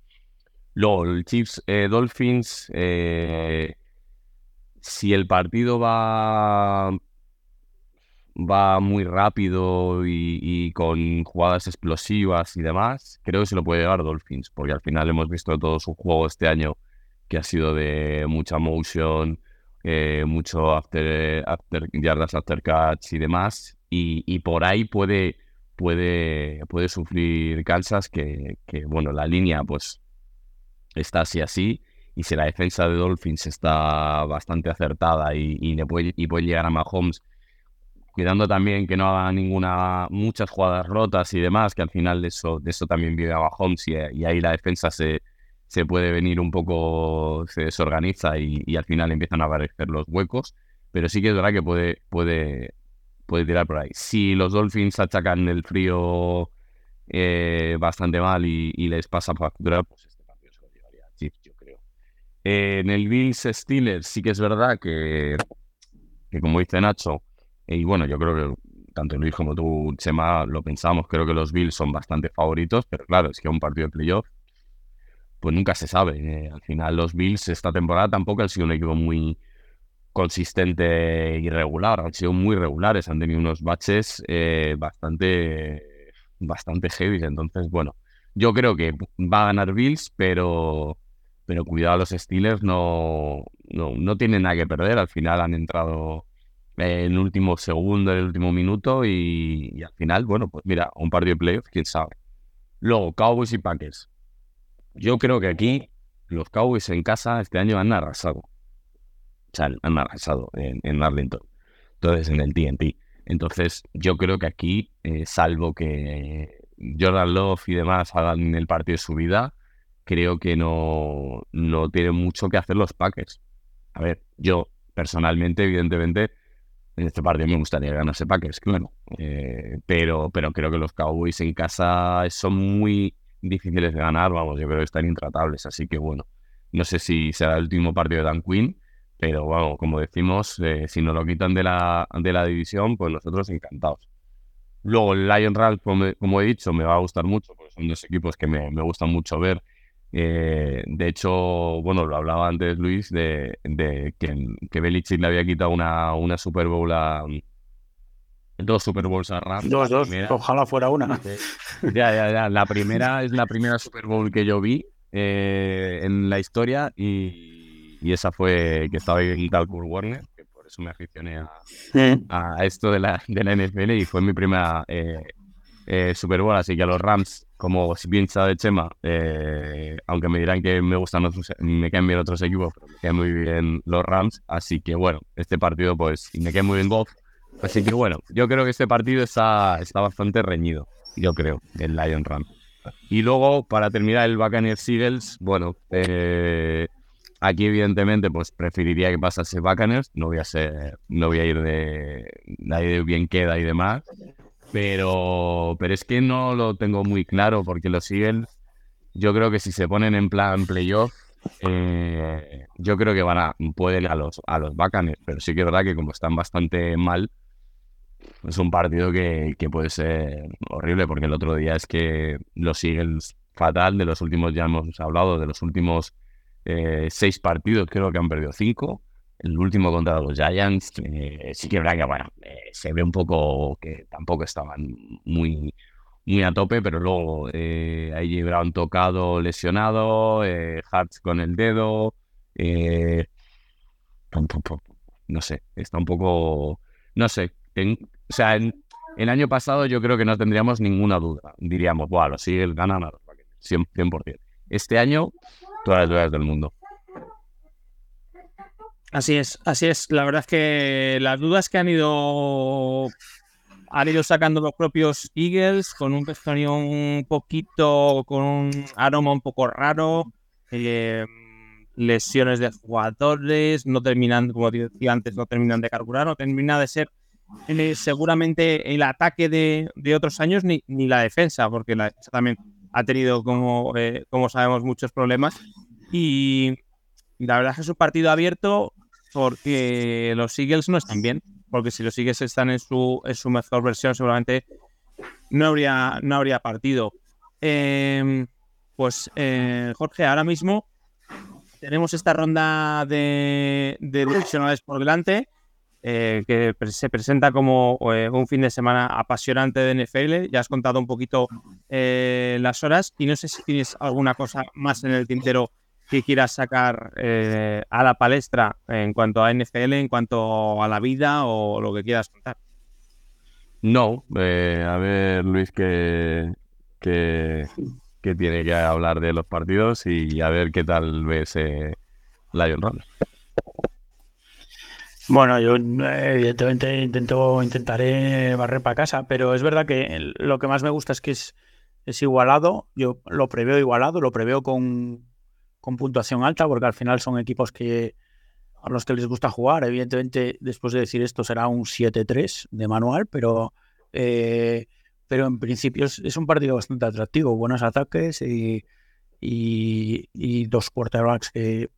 Luego, el Chiefs eh, Dolphins, si el partido va, va muy rápido y, con jugadas explosivas y demás, creo que se lo puede llevar Dolphins, porque al final hemos visto todo su juego este año que ha sido de mucha motion, eh, mucho after, after, yardas after catch y demás, y, por ahí puede, puede, puede sufrir Kansas que, que, bueno, la línea pues está así así, y si la defensa de Dolphins está bastante acertada y, y, puede, y llegar a Mahomes, cuidando también que no haga ninguna, muchas jugadas rotas y demás, que al final de eso, de eso también vive a Mahomes y, y ahí la defensa se, se puede venir un poco, se desorganiza y, al final empiezan a aparecer los huecos, pero sí que es verdad que puede, puede, puede tirar por ahí. Si los Dolphins achacan el frío eh, bastante mal y, les pasa factura, pues este partido se lo llevaría a Chiefs, en el Bills Steelers sí que es verdad que, que como dice Nacho, y bueno, yo creo que tanto Luis como tú, Chema, lo pensamos, creo que los Bills son bastante favoritos, pero claro, es que un partido de playoff, pues nunca se sabe. Eh, al final los Bills esta temporada tampoco han sido un equipo muy consistente y regular, han sido muy regulares, han tenido unos baches eh, bastante, bastante heavy, entonces bueno, yo creo que va a ganar Bills, pero pero cuidado, los Steelers no, no, tienen nada que perder. Al final han entrado en último segundo, en el último minuto y, al final, bueno, pues mira, un partido de playoffs, quién sabe. Luego, Cowboys y Packers. Yo creo que aquí los Cowboys en casa este año han arrasado. O sea, han arrasado en, Arlington. Entonces, en el TNT. Entonces, yo creo que aquí, eh, salvo que Jordan Love y demás hagan el partido de su vida, creo que no, no tienen mucho que hacer los Packers. A ver, yo personalmente, evidentemente, en este partido me gustaría ganarse Packers, claro. Eh, pero, pero creo que los Cowboys en casa son muy, difíciles de ganar, vamos, yo creo que están intratables. Así que bueno, no sé si será el último partido de Dan Quinn, pero bueno, como decimos, eh, si nos lo quitan de la, de la división, pues nosotros encantados. Luego el Lion Ralph, como, he dicho, me va a gustar mucho, porque son dos equipos que me, me gustan mucho ver. Eh, de hecho, bueno, lo hablaba antes Luis, de, de que, que Belichick le había quitado una, una Super Bowl a, dos Super Bowls a Rams. Dos, dos. Ojalá fuera una. Ya, ya, ya. La primera es la primera Super Bowl que yo vi eh, en la historia y, y, esa fue que estaba en Kurt Warner, que por eso me aficioné a, a, esto de la, de la NFL y fue mi primera eh, eh, Super Bowl. Así que a los Rams, como bien sabe Chema, aunque me dirán que me gustan otros, me caen bien otros equipos, pero me caen muy bien los Rams. Así que bueno, este partido, pues, me cae muy bien Bob Así que bueno, yo creo que este partido está, está bastante reñido, yo creo, el Lion Run. Y luego, para terminar, el Buccaneers Eagles, bueno, eh, aquí evidentemente pues preferiría que pasase Buccaneers, no voy a ser, no voy a ir de, de bien queda y demás, pero, pero es que no lo tengo muy claro porque los Eagles, yo creo que si se ponen en plan playoff, eh, yo creo que van a, pueden a los, a los Buccaneers, pero sí que es verdad que como están bastante mal, es un partido que, que, puede ser horrible porque el otro día es que los Eagles fatal, de los últimos ya hemos hablado, de los últimos eh, seis partidos creo que han perdido cinco. El último contra los Giants, eh, sí que verdad que bueno, eh, se ve un poco que tampoco estaban muy, muy a tope, pero luego eh, ahí Brown tocado, lesionado, Hartz con el dedo, no sé, está un poco, no sé, o sea, en, el año pasado yo creo que no tendríamos ninguna duda. Diríamos, bueno, los Eagles ganan a los 100%. Este año, todas las dudas del mundo. Así es, así es. La verdad es que las dudas que han ido han ido sacando los propios Eagles con un vestuario un poquito, con un aroma un poco raro, eh, lesiones de jugadores, no terminan, como decía antes, no terminan de carburar, no termina de ser seguramente el ataque de, otros años ni, ni, la defensa, porque la defensa también ha tenido, como, eh, como sabemos, muchos problemas. Y la verdad es que es un partido abierto porque los Eagles no están bien, porque si los Eagles están en su, en su mejor versión, seguramente no habría, no habría partido. Em, pues eh, Jorge, ahora mismo tenemos esta ronda de, de por delante. Eh, que se presenta como eh, un fin de semana apasionante de NFL. Ya has contado un poquito eh, las horas y no sé si tienes alguna cosa más en el tintero que quieras sacar a la palestra en cuanto a NFL, en cuanto a la vida o lo que quieras contar. No, a ver Luis que, que, tiene que hablar de los partidos y a ver qué tal ves Lion Run. Bueno, yo evidentemente intento, intentaré barrer para casa, pero es verdad que lo que más me gusta es que es, es igualado. Yo lo preveo igualado, lo preveo con, con puntuación alta, porque al final son equipos que a los que les gusta jugar. Evidentemente, después de decir esto, será un 7-3 de manual, pero, eh, pero en principio es, un partido bastante atractivo. Buenos ataques y, y, y dos quarterbacks que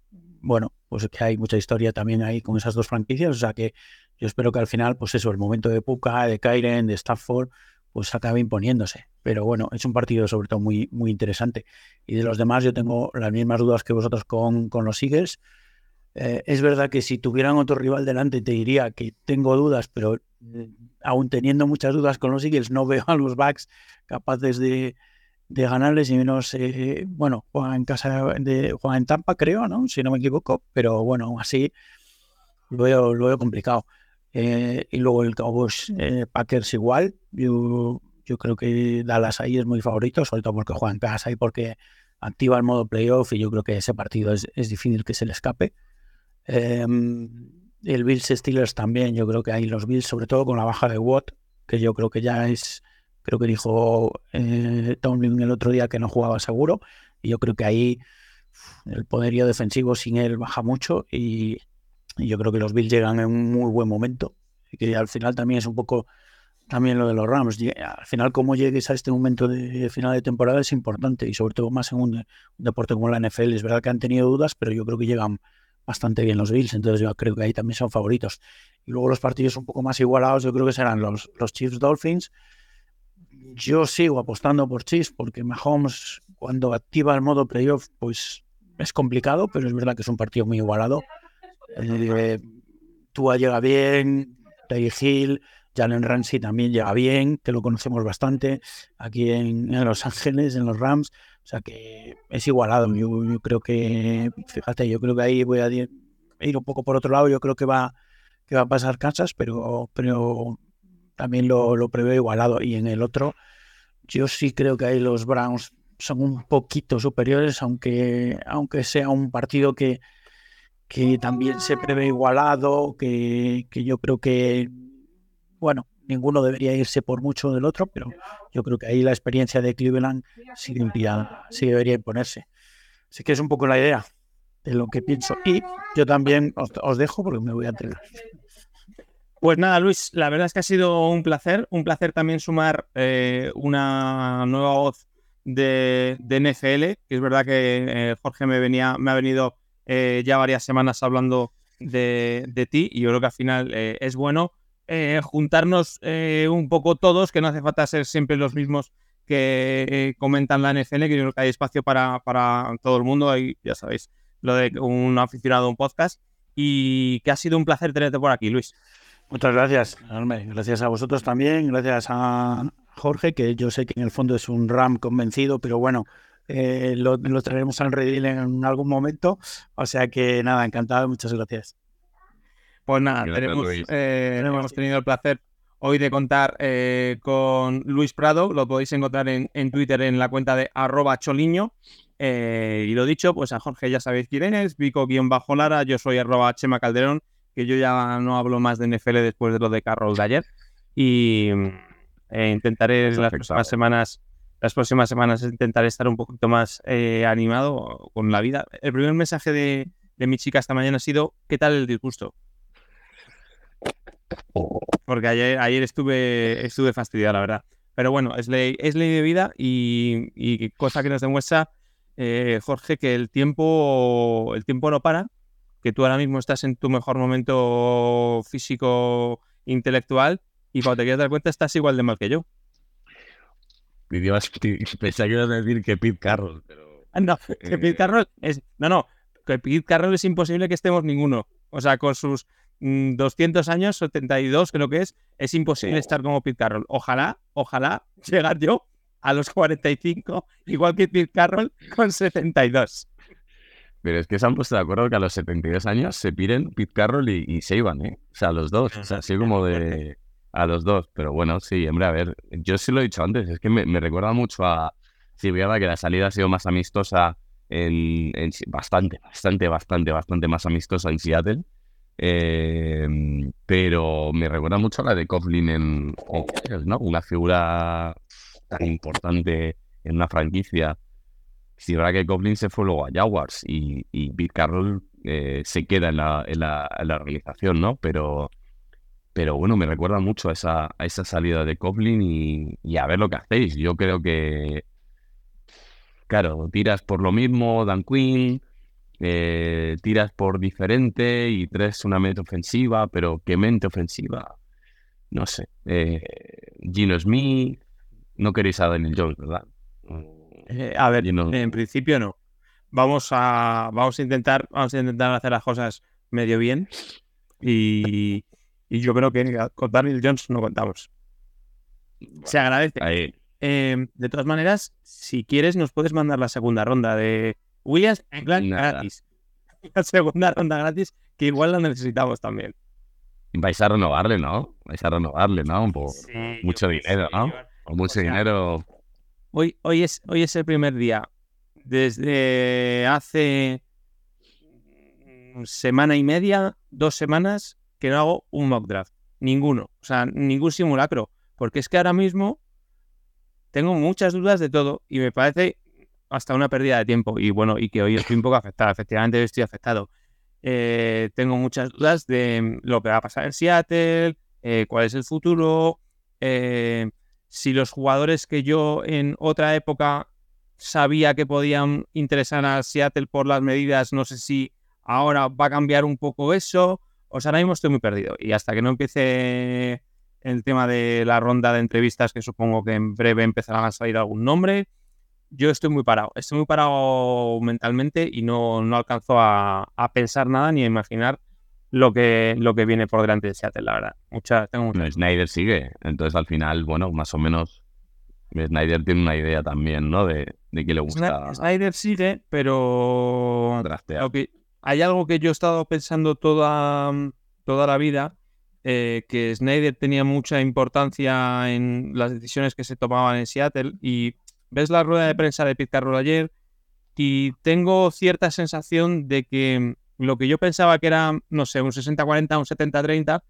bueno, pues que hay mucha historia también ahí con esas dos franquicias, o sea que yo espero que al final, pues eso, el momento de Puka, de Kyren, de Stafford, pues acabe imponiéndose. Pero bueno, es un partido sobre todo muy, muy interesante. Y de los demás yo tengo las mismas dudas que vosotros con, con los Eagles. Eh, es verdad que si tuvieran otro rival delante te diría que tengo dudas, pero eh, aún teniendo muchas dudas con los Eagles no veo a los backs capaces de, de ganarles y menos, eh, bueno, juega en casa de juega en Tampa, creo, ¿no? Si no me equivoco, pero bueno, así lo veo, lo veo complicado. Eh, y luego el Cowboys eh, Packers igual. Yo, yo creo que Dallas ahí es muy favorito, sobre todo porque juega en casa y porque activa el modo playoff y yo creo que ese partido es, es difícil que se le escape. Em, el Bills Steelers también, yo creo que hay los Bills, sobre todo con la baja de Watt, que yo creo que ya es Creo que dijo eh, Tomlin el otro día que no jugaba seguro. Y yo creo que ahí el poderío defensivo sin él baja mucho. Y, yo creo que los Bills llegan en un muy buen momento. Y que al final también es un poco también lo de los Rams. Al final, cómo llegues a este momento de final de temporada es importante y sobre todo más en un, deporte como la NFL. Es verdad que han tenido dudas, pero yo creo que llegan bastante bien los Bills, entonces yo creo que ahí también son favoritos. Y luego los partidos un poco más igualados, yo creo que serán los, los Chiefs Dolphins. Yo sigo apostando por Chiefs porque Mahomes, cuando activa el modo playoff, pues es complicado, pero es verdad que es un partido muy igualado. Eh, Tua llega bien, Tay Hill, Jalen Ramsey también llega bien, que lo conocemos bastante aquí en, Los Ángeles, en los Rams. O sea que es igualado. Yo, creo que, fíjate, yo creo que ahí voy a ir un poco por otro lado. Yo creo que va, que va a pasar Kansas, pero, pero también lo, lo preveo igualado. Y en el otro, yo sí creo que ahí los Browns son un poquito superiores, aunque, aunque sea un partido que, que también se prevé igualado, que, que yo creo que bueno, ninguno debería irse por mucho del otro, pero yo creo que ahí la experiencia de Cleveland sí, sí debería imponerse. Así que es un poco la idea de lo que pienso. Y yo también os, dejo porque me voy a entregar. Pues nada, Luis, la verdad es que ha sido un placer, un placer también sumar eh, una nueva voz de, NFL, que es verdad que eh, Jorge me, venía, me ha venido eh, ya varias semanas hablando de, de, ti y yo creo que al final es bueno eh, juntarnos eh, un poco todos, que no hace falta ser siempre los mismos que eh, comentan la NFL, que yo creo que hay espacio para, para todo el mundo, ahí ya sabéis, lo de un aficionado a un podcast, y que ha sido un placer tenerte por aquí, Luis. Muchas gracias, Gracias a vosotros también, gracias a Jorge, que yo sé que en el fondo es un RAM convencido, pero bueno, lo, lo, traeremos al redil en algún momento. O sea que nada, encantado, muchas gracias. Pues nada, eh, hemos tenido el placer hoy de contar eh, con Luis Prado. Lo podéis encontrar en, Twitter en la cuenta de arroba choliño. Eh, y lo dicho, pues a Jorge ya sabéis quién es, Vico-Lara, yo soy arroba Chema Calderón, que yo ya no hablo más de NFL después de lo de Carroll de ayer. Y intentaré las próximas semanas las próximas semanas intentaré estar un poquito más animado con la vida. El primer mensaje de, de, mi chica esta mañana ha sido, ¿qué tal el disgusto? Porque ayer, ayer estuve, estuve fastidiado, la verdad. Pero bueno, es ley, es ley de vida y, cosa que nos demuestra, eh, Jorge, que el tiempo, el tiempo no para, que tú ahora mismo estás en tu mejor momento físico, intelectual, y cuando te quieres dar cuenta estás igual de mal que yo. Pensaba que ibas a decir que Pete Carroll, pero... Ah, no, que Pete eh, Carroll es... No, no, que Pete Carroll es imposible que estemos ninguno. O sea, con sus 200 mm, años, 72 creo que es, es imposible estar como Pete Carroll. Ojalá, ojalá llegar yo a los 45, igual que Pete Carroll con 72. Pero es que se han puesto de acuerdo que a los 72 años se piden Pete Carroll y, se iban, ¿eh? O sea, los dos. O sea, así como de a los dos. Pero bueno, sí, hombre, a ver, yo sí lo he dicho antes, es que me, recuerda mucho a. Sí, verdad que la salida ha sido más amistosa en, en, bastante, bastante, bastante, bastante más amistosa en Seattle. Em, pero me recuerda mucho a la de Coughlin en, ¿no? Una figura tan importante en una franquicia. Si verdad que Coughlin se fue luego a Jaguars y, y Pete Carroll eh, se queda en la, en, la, organización, ¿no? Pero, pero bueno, me recuerda mucho a esa, esa salida de Coughlin y, a ver lo que hacéis. Yo creo que, claro, tiras por lo mismo, Dan Quinn, eh, tiras por diferente y traes una mente ofensiva, pero ¿qué mente ofensiva? No sé. Eh, Gino Smith, no queréis a Daniel Jones, ¿verdad? Eh, a ver, en principio no. Vamos a, vamos a intentar, vamos a intentar hacer las cosas medio bien y, yo creo que con Daniel Jones no contamos. Se agradece. de todas maneras, si quieres, nos puedes mandar la segunda ronda de, Williams gratis. La segunda ronda gratis, que igual la necesitamos también. Vais a renovarle, ¿no? Vais a renovarle, ¿no? Por mucho dinero, ¿no? Por mucho dinero. Hoy, hoy, es, hoy es el primer día. Desde hace semana y media, dos semanas, que no hago un mock draft. Ninguno. O sea, ningún simulacro. Porque es que ahora mismo tengo muchas dudas de todo y me parece hasta una pérdida de tiempo. Y bueno, y que hoy estoy un poco afectado. Efectivamente, estoy afectado. Eh, tengo muchas dudas de lo que va a pasar en Seattle, eh, cuál es el futuro, eh, si los jugadores que yo en otra época sabía que podían interesar a Seattle por las medidas, no sé si ahora va a cambiar un poco eso. O sea, ahora mismo estoy muy perdido. Y hasta que no empiece el tema de la ronda de entrevistas, que supongo que en breve empezarán a salir algún nombre, yo estoy muy parado. Estoy muy parado mentalmente y no, no alcanzo a, a pensar nada ni a imaginar lo que, lo que viene por delante de Seattle, la verdad. Mucha, tengo mucha... Snyder sigue. Entonces, al final, bueno, más o menos, Snyder tiene una idea también, ¿no? De, de que le gusta. Snyder sigue, pero. Hay algo que yo he estado pensando toda, toda la vida, eh, que Snyder tenía mucha importancia en las decisiones que se tomaban en Seattle. Y ves la rueda de prensa de Pete Carroll ayer y tengo cierta sensación de que lo que yo pensaba que era, no sé, un 60-40, un 70-30,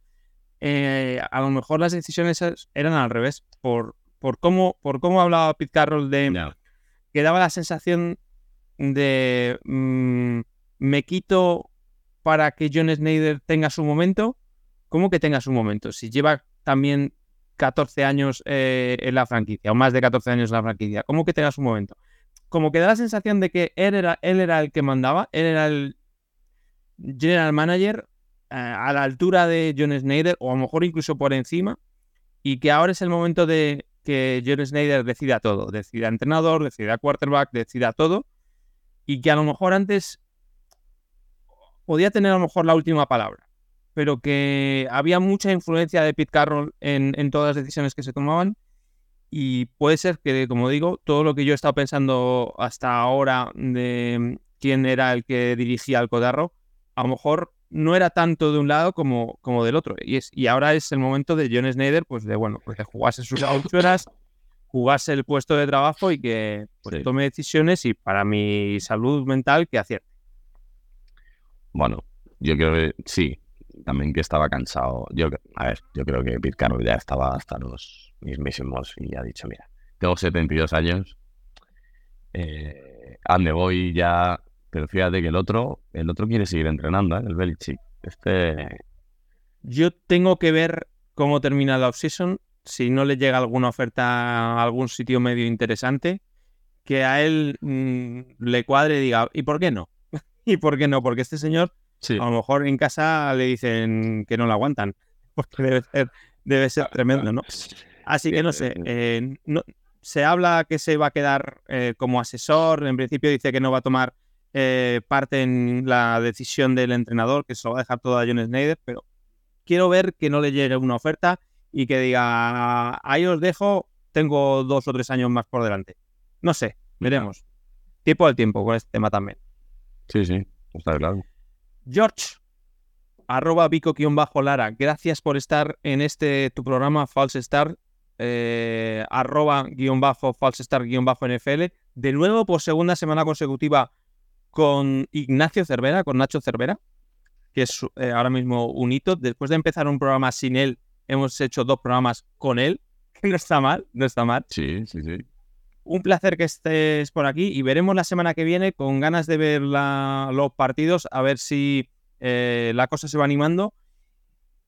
eh, a lo mejor las decisiones es- eran al revés. Por, por, cómo, por cómo hablaba Pete Carroll de que daba la sensación de mm, me quito para que John Snyder tenga su momento. ¿Cómo que tenga su momento? Si lleva también 14 años eh, en la franquicia, o más de 14 años en la franquicia, ¿cómo que tenga su momento? Como que da la sensación de que él era, él era el que mandaba, él era el general manager eh, a la altura de John Snyder, o a lo mejor incluso por encima, y que ahora es el momento de que John Snyder decida todo, decida entrenador, decida quarterback, decida todo, y que a lo mejor antes podía tener a lo mejor la última palabra, pero que había mucha influencia de Pete Carroll en, todas las decisiones que se tomaban, y puede ser que, como digo, todo lo que yo he estado pensando hasta ahora de quién era el que dirigía el codarro, a lo mejor no era tanto de un lado como, como del otro. Y, es, y ahora es el momento de John Snyder, pues de bueno, pues de jugarse sus horas, jugarse el puesto de trabajo y que pues, Sí. tome decisiones y para mi salud mental que acierte. Bueno, yo creo que sí, también que estaba cansado. Yo, a ver, yo creo que Pete Carroll ya estaba hasta los mismísimos y ha dicho, mira, tengo 72 años, eh, a dónde voy ya, pero fíjate que el otro, el otro quiere seguir entrenando, ¿eh? el Belichick. Este, Yo tengo que ver cómo termina la offseason, si no le llega alguna oferta a algún sitio medio interesante, que a él mm, le cuadre y diga, ¿y por qué no? ¿Y por qué no? Porque este señor sí, A lo mejor en casa le dicen que no la aguantan, porque debe ser, debe ser tremendo, ¿no? Así que no sé, eh, no- se habla que se va a quedar eh, como asesor, en principio dice que no va a tomar eh, parte en la decisión del entrenador, que se lo va a dejar todo a John Snyder, pero quiero ver que no le llegue una oferta y que diga, ahí os dejo, tengo dos o tres años más por delante. No sé, veremos. Tiempo al tiempo con este tema también. sí, sí, está claro. George, arroba Vico-Lara, gracias por estar en este tu programa False Start, eh, arroba guion bajo False Start guion bajo NFL. De nuevo por segunda semana consecutiva con Ignacio Cervera, con Nacho Cervera, que es eh, ahora mismo un hito. Después de empezar un programa sin él, hemos hecho dos programas con él, que no está mal, no está mal. Sí, sí, sí. Un placer que estés por aquí y veremos la semana que viene con ganas de ver la- los partidos, a ver si eh, la cosa se va animando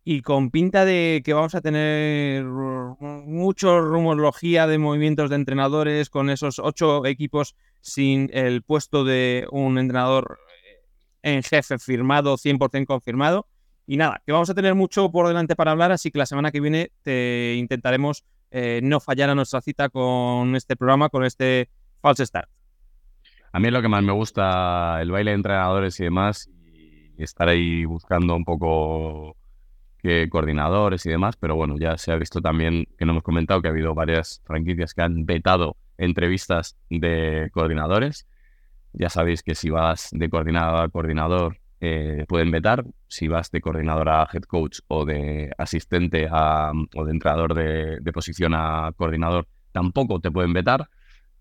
y con pinta de que vamos a tener mucho rumorología de movimientos de entrenadores con esos ocho equipos sin el puesto de un entrenador en jefe firmado, 100% confirmado. Y nada, que vamos a tener mucho por delante para hablar, así que la semana que viene te intentaremos eh, no fallar a nuestra cita con este programa, con este False Start. A mí es lo que más me gusta, el baile de entrenadores y demás, y estar ahí buscando un poco que coordinadores y demás, pero bueno, ya se ha visto también que no hemos comentado que ha habido varias franquicias que han vetado entrevistas de coordinadores. Ya sabéis que si vas de coordinador a coordinador eh, pueden vetar, si vas de coordinador a head coach o de asistente a, o de entrenador de, de posición a coordinador tampoco te pueden vetar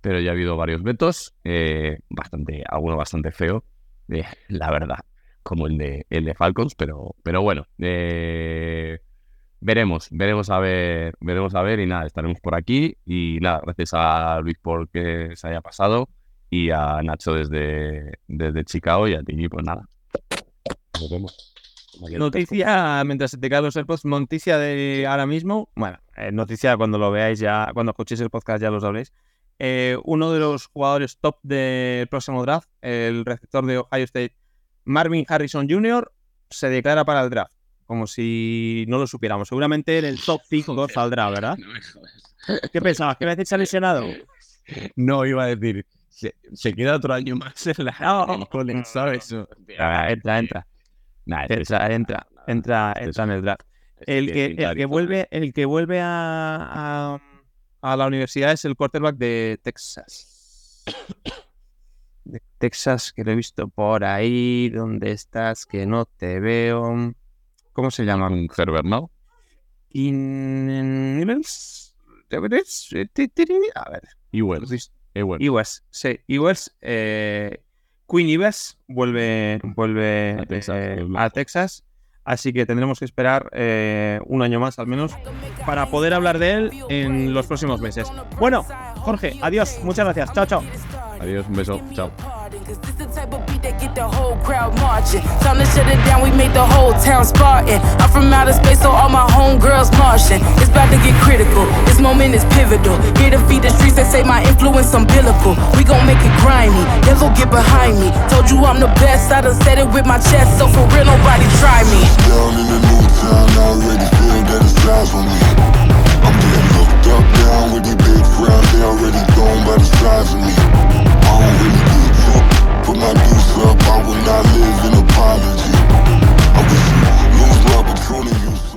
pero ya ha habido varios vetos, eh, bastante, alguno bastante feo, eh, la verdad, como el de, el de Falcons, pero, pero bueno, veremos, veremos a ver, veremos a ver y nada, estaremos por aquí y nada, gracias a Luis por que se haya pasado y a Nacho desde, desde Chicago y a ti, pues nada, nos vemos. Noticia, mientras se te caen los AirPods, noticia de ahora mismo. Bueno, eh, noticia cuando lo veáis ya, cuando escuchéis el podcast ya lo sabréis. Eh, uno de los jugadores top del próximo draft, el receptor de Ohio State, Marvin Harrison Jr., se declara para el draft. Como si no lo supiéramos. Seguramente en el top 5 saldrá, ¿verdad? No me jodas. ¿Qué pensabas? ¿Que se ha lesionado? No, iba a decir, se, se queda otro año más en la No. college, ¿sabes? Entra, entra. Nah, Entra, entra, entra, entra en el draft. El que, el que vuelve, el que vuelve a, a, a la universidad es el quarterback de Texas. De Texas, que lo he visto por ahí. ¿Dónde estás? Que no te veo. ¿Cómo se llama? Un Herbert, ¿no? Inels. A ver. Ewells. Ewells. Sí, Ewers, eh, Queen Ewers vuelve, vuelve A Texas, eh, el a Texas, así que tendremos que esperar eh, un año más al menos para poder hablar de él en los próximos meses. Bueno, Jorge, adiós, muchas gracias, chao, chao. Adiós, un beso. Chao. crowd marching. Time to shut it down, we made the whole town Spartan. I'm from outer space, so all my homegirls Martian. It's about to get critical, this moment is pivotal. Here to feed the streets that say my influence umbilical. We gon' make it grimy, devil get behind me. Told you I'm the best, I done said it with my chest, so for real, nobody try me. Down in the new town, already feel that it's time for me. I'm getting looked up down with the big crowd, they already gone by the size of me. I don't really Put my deuce up, I will not live in apology. I wish you lose the opportunity.